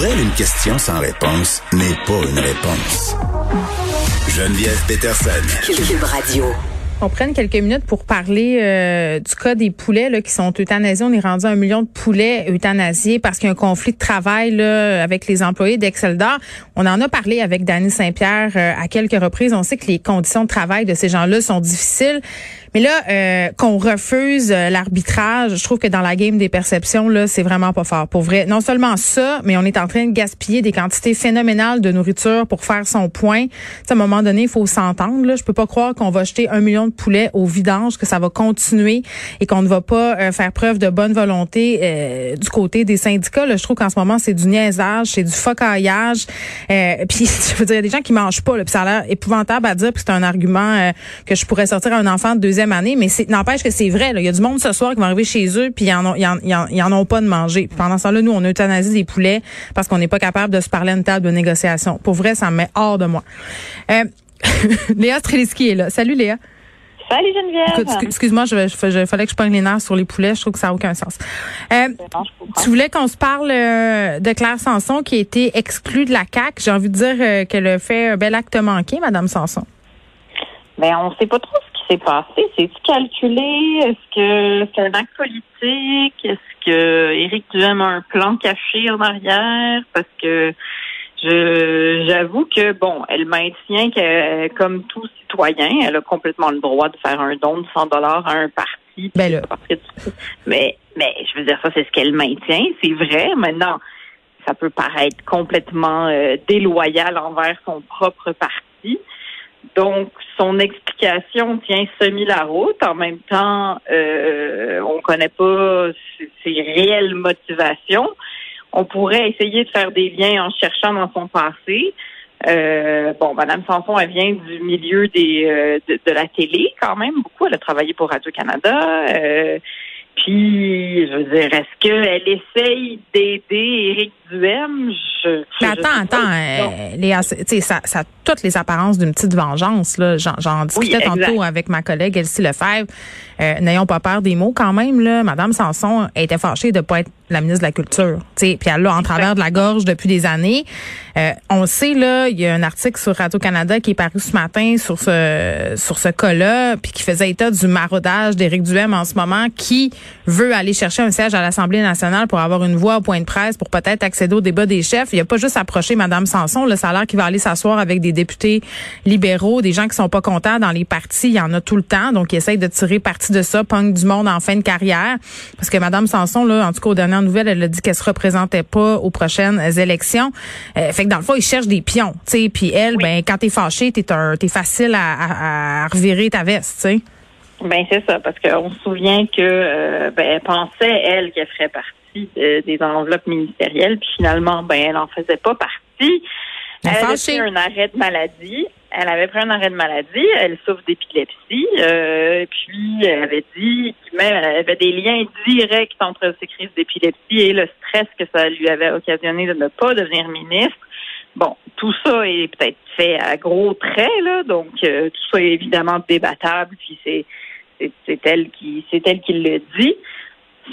Pour elle, une question sans réponse n'est pas une réponse. Geneviève Peterson. Cube Radio. On prenne quelques minutes pour parler euh, du cas des poulets là, qui sont euthanasiés. On est rendu à un million de poulets euthanasiés parce qu'il y a un conflit de travail là, avec les employés d'Exceldor. On en a parlé avec Danny Saint-Pierre euh, à quelques reprises. On sait que les conditions de travail de ces gens-là sont difficiles. Mais là, euh, qu'on refuse l'arbitrage, je trouve que dans la game des perceptions, là, c'est vraiment pas fort. Pour vrai, non seulement ça, mais on est en train de gaspiller des quantités phénoménales de nourriture pour faire son point. à un moment donné, il faut s'entendre. Là. Je peux pas croire qu'on va jeter un million de poulets au vidange, que ça va continuer et qu'on ne va pas euh, faire preuve de bonne volonté euh, du côté des syndicats. Je trouve qu'en ce moment, c'est du niaisage, c'est du focaillage. Euh, puis, je veux dire, il y a des gens qui mangent pas. Là, puis ça a l'air épouvantable à dire, puis c'est un argument que je pourrais sortir à un enfant de deuxième année, mais n'empêche que c'est vrai. Il y a du monde ce soir qui va arriver chez eux, puis ils en ont, ils en, ont pas de manger. pendant ce temps-là, nous, on euthanasie des poulets parce qu'on n'est pas capable de se parler à une table de négociation. Pour vrai, ça me met hors de moi. Euh, Léa Streliski est là. Salut Léa. Salut Geneviève. excuse-moi, je, je, fallait que je prenne les nerfs sur les poulets. Je trouve que ça n'a aucun sens. Euh, tu voulais qu'on se parle euh, de Claire Sanson qui a été exclue de la CAC. J'ai envie de dire qu'elle a fait un bel acte manqué, Madame Sanson. Ben, on sait pas trop s'est passé? C'est-tu calculé? Est-ce que c'est un acte politique? Est-ce que Éric Duhem a un plan caché en arrière? Parce que je j'avoue que bon, elle maintient que comme tout citoyen, elle a complètement le droit de faire un don de 100 dollars à un parti. Ben mais mais je veux dire ça c'est ce qu'elle maintient, c'est vrai. Maintenant, ça peut paraître complètement euh, déloyal envers son propre parti. Donc, son explication tient semi la route. En même temps, euh, on connaît pas ses, réelles motivations. On pourrait essayer de faire des liens en cherchant dans son passé. Euh, bon, Madame Sanson, elle vient du milieu des euh, de, la télé quand même beaucoup. Elle a travaillé pour Radio Canada. Euh, puis, je veux dire, est-ce qu'elle essaye d'aider Éric Je, Mais attends, attends, euh, Léa, ça, ça a toutes les apparences d'une petite vengeance. Là. J'en, discutais tantôt avec ma collègue Elsie Lefebvre. Euh, n'ayons pas peur des mots quand même. Là. Madame Sanson était fâchée de ne pas être la ministre de la Culture. Puis elle l'a en travers de la gorge depuis des années. Euh, on sait, là, il y a un article sur Radio-Canada qui est paru ce matin sur ce sur ce cas-là, puis qui faisait état du maraudage d'Éric Duhem en ce moment, qui veut aller chercher un siège à l'Assemblée nationale pour avoir une voix au point de presse, pour peut-être accéder au débat des chefs. Il n'y a pas juste approché Madame Sanson. Le salaire qui va aller s'asseoir avec des députés libéraux, des gens qui sont pas contents dans les partis. Il y en a tout le temps. Donc, ils essayent de tirer parti de ça, punk du monde en fin de carrière. Parce que Madame Sanson, là, en tout cas, aux dernières nouvelles, elle a dit qu'elle se représentait pas aux prochaines élections. Euh, fait que dans le fond, ils cherchent des pions, sais. Puis elle, ben, quand t'es fâché, t'es es facile à, revirer ta veste, sais. Ben c'est ça, parce qu'on se souvient que euh, ben, elle pensait elle qu'elle ferait partie des enveloppes ministérielles, puis finalement, ben elle en faisait pas partie. Elle, elle avait pris un arrêt de maladie. Elle avait pris un arrêt de maladie. Elle souffre d'épilepsie. Euh, puis elle avait dit même elle avait des liens directs entre ces crises d'épilepsie et le stress que ça lui avait occasionné de ne pas devenir ministre. Bon, tout ça est peut-être fait à gros traits, là, donc euh, tout ça est évidemment débattable, puis c'est c'est elle qui c'est elle qui le dit.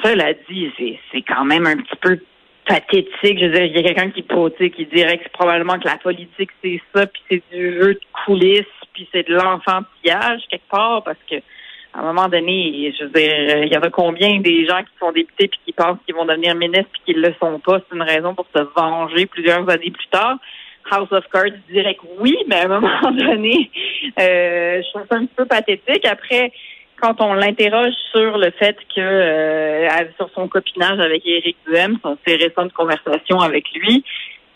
Cela dit, c'est quand même un petit peu pathétique. Je veux dire, il y a quelqu'un qui qui dirait que c'est probablement que la politique c'est ça, puis c'est du jeu de coulisses, puis c'est de l'enfantillage quelque part, parce que à un moment donné, je veux dire, il y en a combien des gens qui sont députés puis qui pensent qu'ils vont devenir ministres puis qu'ils le sont pas? C'est une raison pour se venger plusieurs années plus tard. House of Cards dirait que oui, mais à un moment donné, euh, je trouve ça un peu pathétique. Après, quand on l'interroge sur le fait que euh, sur son copinage avec Éric Duhem, ses récentes conversations avec lui,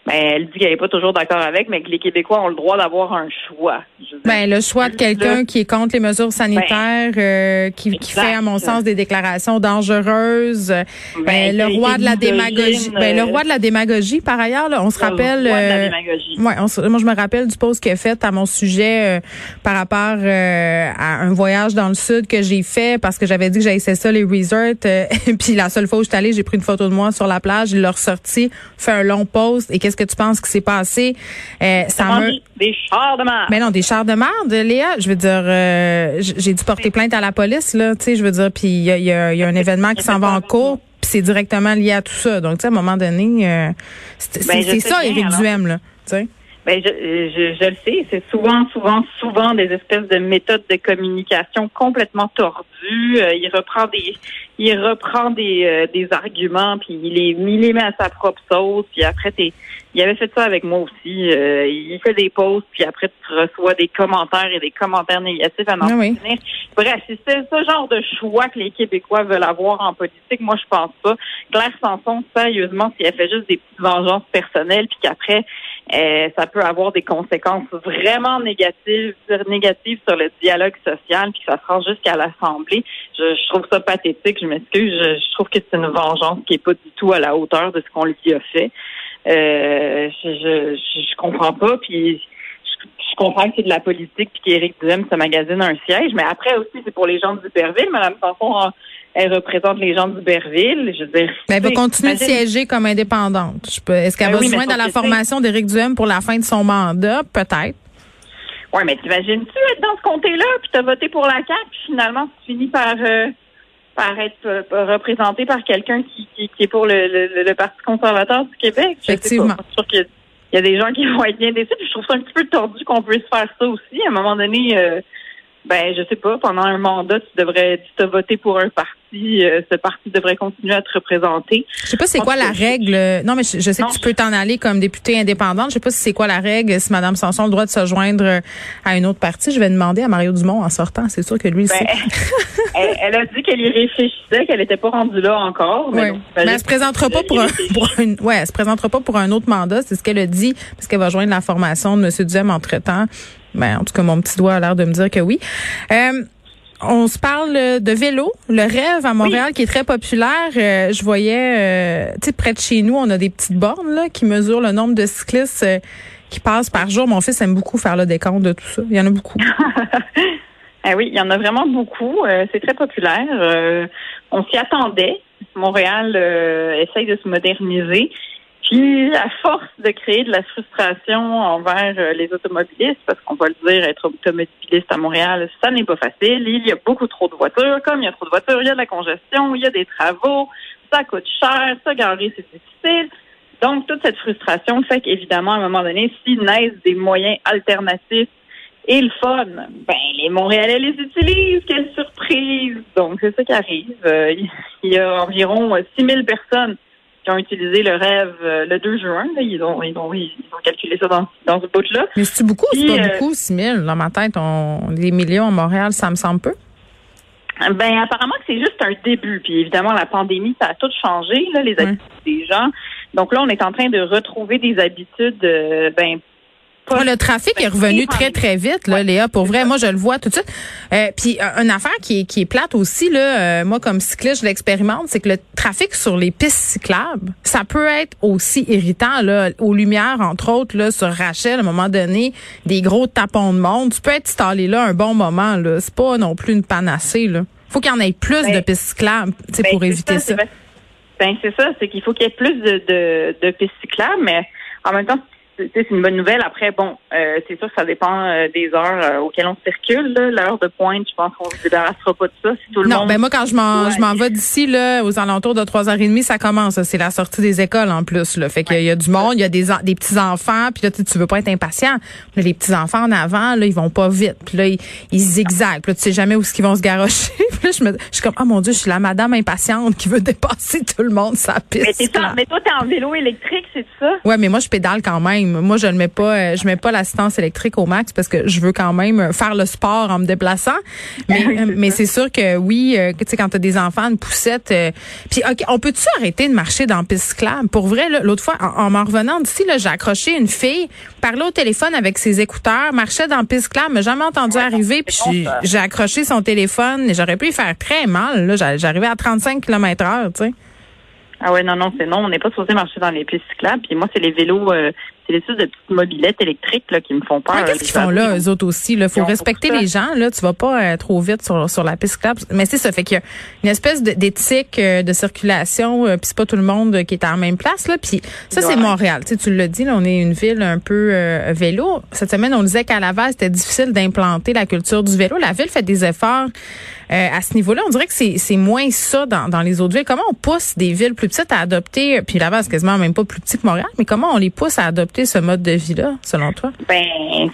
Ben, elle dit qu'elle n'est pas toujours d'accord avec, mais que les Québécois ont le droit d'avoir un choix. Ben, le choix de quelqu'un qui est contre les mesures sanitaires, euh, qui, qui, fait, à mon sens, des déclarations dangereuses. Ben, ben le roi de la démagogie. Ben, le roi de la démagogie, par ailleurs, là, on se rappelle. Le roi de la euh, démagogie. Moi, je me rappelle du post qu'elle a fait à mon sujet euh, par rapport à un voyage dans le sud que j'ai fait parce que j'avais dit que j'avais ça les resorts. puis la seule fois où je suis allée, j'ai pris une photo de moi sur la plage, il l'a ressorti, fait un long post et qu'est-ce que tu penses qui s'est passé? Euh, ça me... Des chars de merde. Mais non, des chars de merde, Léa. Je veux dire, euh, j'ai dû porter plainte à la police, là. Tu sais, je veux dire, puis il y a, y a, un événement qui s'en va en cours, puis c'est directement lié à tout ça. Donc, tu sais, à un moment donné, euh, c'est ben, ça, Éric Duhem, là. Tu sais. Ben, je, je, je, le sais, c'est souvent, souvent, souvent des espèces de méthodes de communication complètement tordues. Euh, il reprend des, il reprend des, euh, des arguments, puis il les, il les met à sa propre sauce. Puis après, t'es, il avait fait ça avec moi aussi. Euh, il fait des posts, puis après tu reçois des commentaires et des commentaires négatifs à n'en ah Bref, c'est ce genre de choix que les Québécois veulent avoir en politique. Moi, je pense pas. Claire Sanson, sérieusement, si elle fait juste des petites vengeances personnelles, puis qu'après euh, ça peut avoir des conséquences vraiment négatives, négatives sur le dialogue social, puis ça se rend jusqu'à l'Assemblée. Je, trouve ça pathétique, je m'excuse. Je, trouve que c'est une vengeance qui est pas du tout à la hauteur de ce qu'on lui a fait. Euh, je, je, je comprends pas, puis je comprends que c'est de la politique puis qu'Éric Duhem se magasine un siège, mais après aussi, c'est pour les gens d'Uberville. Madame Sanson, elle représente les gens d'Uberville. Je veux dire. Mais elle va continuer de siéger comme indépendante. Est-ce qu'elle ben va joindre dans la formation d'Éric Duhem pour la fin de son mandat? Peut-être. Oui, mais t'imagines-tu être dans ce comté-là, puis t'as voté pour la CAQ, puis finalement, tu finis par, euh, par être euh, représenté par quelqu'un qui, qui, est pour le, le, Parti conservateur du Québec. Effectivement. Je il y a des gens qui vont être bien déçus. Puis je trouve ça un petit peu tordu qu'on puisse faire ça aussi. À un moment donné, euh, ben je sais pas, pendant un mandat, tu devrais tu te voter pour un parti, euh, ce parti devrait continuer à te représenter. Je sais pas c'est quoi la règle. Non, mais je, sais que tu peux t'en aller comme députée indépendante. Je sais pas si c'est quoi la règle, si Mme Sanson a le droit de se joindre à une autre parti. Je vais demander à Mario Dumont en sortant. C'est sûr que lui, ben, elle, a dit qu'elle y réfléchissait, qu'elle n'était pas rendue là encore. Mais, elle se présentera pas pour un, pour ouais, elle se présentera pas pour un autre mandat. C'est ce qu'elle a dit, parce qu'elle va joindre la formation de M. Duhem entre temps. Ben, en tout cas, mon petit doigt a l'air de me dire que oui. Euh, on se parle de vélo, le rêve à Montréal qui est très populaire. Euh, je voyais, euh, tu sais, près de chez nous, on a des petites bornes là, qui mesurent le nombre de cyclistes qui passent par jour. Mon fils aime beaucoup faire le décompte de tout ça. Il y en a beaucoup. ah oui, il y en a vraiment beaucoup. c'est très populaire. on s'y attendait. Montréal essaye de se moderniser. Puis, à force de créer de la frustration envers euh, les automobilistes, parce qu'on va le dire, être automobiliste à Montréal, ça n'est pas facile. Il y a beaucoup trop de voitures. Comme il y a trop de voitures, il y a de la congestion, il y a des travaux, ça coûte cher, ça garer, c'est difficile. Donc, toute cette frustration fait qu'évidemment, à un moment donné, s'ils naissent des moyens alternatifs et le fun, ben les Montréalais les utilisent. Quelle surprise! Donc, c'est ça qui arrive. Euh, il y a environ 6000 personnes qui ont utilisé le rêve euh, le 2 juin. ils, ont, ils, ont, ils ont calculé ça dans, dans ce bout-là. Mais c'est beaucoup, c'est pas euh, beaucoup, 6 000. Dans ma tête, on, les millions à Montréal, ça me semble peu. Ben apparemment que c'est juste un début. Puis évidemment, la pandémie, ça a tout changé, là, les habitudes des gens. Donc là, on est en train de retrouver des habitudes euh, ben le trafic est revenu très, très vite, là, Léa. Pour vrai, moi, je le vois tout de suite. Euh, puis, euh, une affaire qui est, qui est plate aussi, là, euh, moi, comme cycliste, je l'expérimente, c'est que le trafic sur les pistes cyclables, ça peut être aussi irritant, là, aux lumières, entre autres, là, sur Rachel, à un moment donné, des gros tapons de monde. Tu peux être installé là un bon moment, là. C'est pas non plus une panacée, là. Faut qu'il y en ait plus de pistes cyclables, tu sais, ben, pour éviter ça. Ben, c'est ça, c'est qu'il faut qu'il y ait plus de, de, de pistes cyclables, mais en même temps, c'est une bonne nouvelle. Après, bon, euh, c'est sûr que ça dépend euh, des heures euh, auxquelles on circule. L'heure de pointe, je pense qu'on se débarrassera pas de ça. Si tout le non, ben moi, quand je m'en je m'en vais d'ici, là, aux alentours de 3h30, ça commence. C'est la sortie des écoles en plus. Là. Fait qu'il y, a du monde, il y a des, des petits-enfants, puis là, tu, tu veux pas être impatient. les petits-enfants en avant, là, ils vont pas vite. Puis là, ils, ils zigzaguent. Puis là, tu sais jamais où ce qu'ils vont se garocher. puis là, je, me, je suis comme, oh mon Dieu, je suis la madame impatiente qui veut dépasser tout le monde sa piste. Mais, mais toi, t'es en vélo électrique, c'est ça? Ouais, mais moi, je pédale quand même même. Moi, je ne mets pas, euh, je mets pas l'assistance électrique au max parce que je veux quand même faire le sport en me déplaçant. Mais, mais c'est sûr que oui, tu sais, quand tu as des enfants, une poussette. puis, OK, on peut-tu arrêter de marcher dans piste club? Pour vrai, l'autre fois, en, m'en revenant d'ici, j'ai accroché une fille, parlait au téléphone avec ses écouteurs, marchait dans piste club, m'a jamais entendu arriver, puis j'ai accroché son téléphone et j'aurais pu y faire très mal. Là, j'arrivais à 35 km heure, tu sais. Ah ouais, non, non, c'est non. On n'est pas supposé marcher dans les pistes cyclables. Puis moi, c'est les vélos, euh, c'est les sortes de petites mobilettes électriques là, qui me font peur. Qu'est-ce qu'ils font là, eux autres aussi? Il faut respecter les gens. Là, tu vas pas euh, trop vite sur, sur la piste cyclable. Mais c'est ça, fait qu'il y a une espèce d'éthique euh, de, circulation. puis c'est pas tout le monde qui est à la même place. Là. Puis ça, c'est Montréal. Tu, sais, tu l'as dit, là, on est une ville un peu vélo. Cette semaine, on disait qu'à Laval, c'était difficile d'implanter la culture du vélo. La ville fait des efforts euh, à ce niveau-là, on dirait que c'est moins ça dans, dans les autres villes. Comment on pousse des villes plus petites à adopter, puis là-bas, c'est quasiment même pas plus petit que Montréal, mais comment on les pousse à adopter ce mode de vie-là, selon toi? Ben,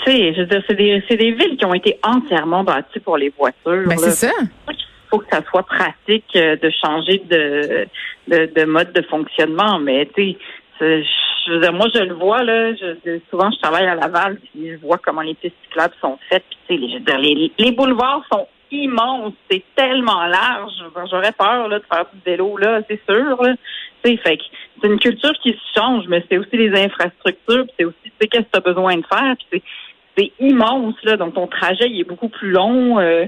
tu sais, je veux dire, c'est des, des villes qui ont été entièrement bâties pour les voitures. Ben, c'est ça. Il faut que ça soit pratique euh, de changer de, de, de mode de fonctionnement, mais tu sais, je veux dire, moi, je le vois, là. Je, souvent, je travaille à Laval, puis je vois comment les pistes cyclables sont faites. Puis, tu sais, les, les, boulevards sont immense, c'est tellement large. J'aurais peur là, de faire du vélo, là, c'est sûr. Là. fait c'est une culture qui se change, mais c'est aussi les infrastructures, c'est aussi qu'est-ce que tu as besoin de faire. c'est immense, là, donc ton trajet il est beaucoup plus long. Euh,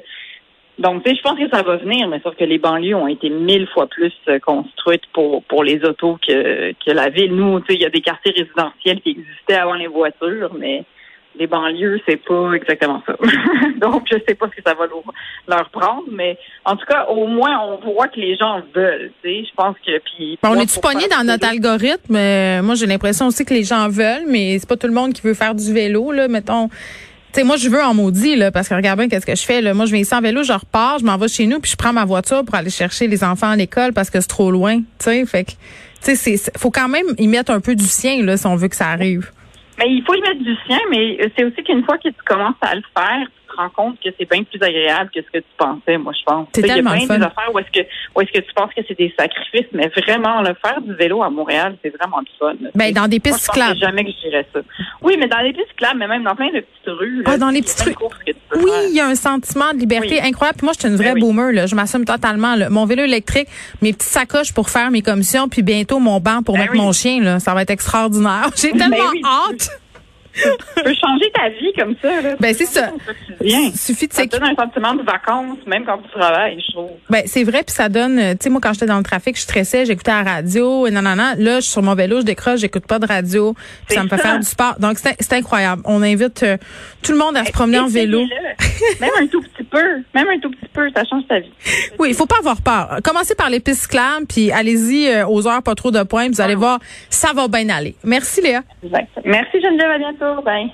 donc, tu sais, je pense que ça va venir, mais sauf que les banlieues ont été mille fois plus euh, construites pour pour les autos que, que la ville. Nous, tu sais, il y a des quartiers résidentiels qui existaient avant les voitures, mais les banlieues, c'est pas exactement ça. Donc, je sais pas ce que ça va leur, prendre, mais en tout cas, au moins, on voit que les gens veulent. Tu sais, je pense que puis. on est-tu pogné dans notre algorithme? Euh, Moi, j'ai l'impression aussi que les gens veulent, mais c'est pas tout le monde qui veut faire du vélo. Là, mettons. Tu sais, moi, je veux en maudit, là, parce que regarde bien qu'est-ce que je fais, là. Moi, je viens ici en vélo, je repars, je m'en vais chez nous, puis je prends ma voiture pour aller chercher les enfants à l'école parce que c'est trop loin, tu sais. Fait que, tu sais, faut quand même y mettre un peu du sien, là, si on veut que ça arrive. Mais il faut y mettre du sien, mais c'est aussi qu'une fois que tu commences à le faire, rends compte que c'est bien plus agréable que ce que tu pensais, moi, je pense. C'est tellement Il y a des affaires où est-ce que, où est-ce que tu penses que c'est des sacrifices, mais vraiment, le faire du vélo à Montréal, c'est vraiment du fun. Ben, dans des pistes cyclables. jamais que je dirais ça. Oui, mais dans des pistes cyclables, mais même dans plein de petites rues. ah, dans les petites rues. Oui, il y a un sentiment de liberté incroyable. Puis moi, je suis une vraie ben boomer, là. Je m'assume totalement, Mon vélo électrique, mes petites sacoches pour faire mes commissions, puis bientôt mon banc pour ben mettre mon chien, là. Ça va être extraordinaire. J'ai ben tellement hâte tu peux changer ta vie comme ça. Là. Ben, c'est ça. Suffit de ça donne un sentiment de vacances, même quand tu travailles, je trouve. Ben, c'est vrai, puis ça donne, tu sais, moi, quand j'étais dans le trafic, je stressais, j'écoutais la radio, et non, non, non. Là, je suis sur mon vélo, je décroche, j'écoute pas de radio, puis ça me fait faire du sport. Donc, c'est incroyable. On invite euh, tout le monde à se promener en vélo. même un tout petit peu, même un tout petit peu, ça change ta vie. Oui, il faut pas avoir peur. Commencez par les pistes puis allez-y euh, aux heures pas trop de points, vous allez ah. voir, ça va bien aller. Merci, Léa. Merci, Geneviève, à bientôt. Bye.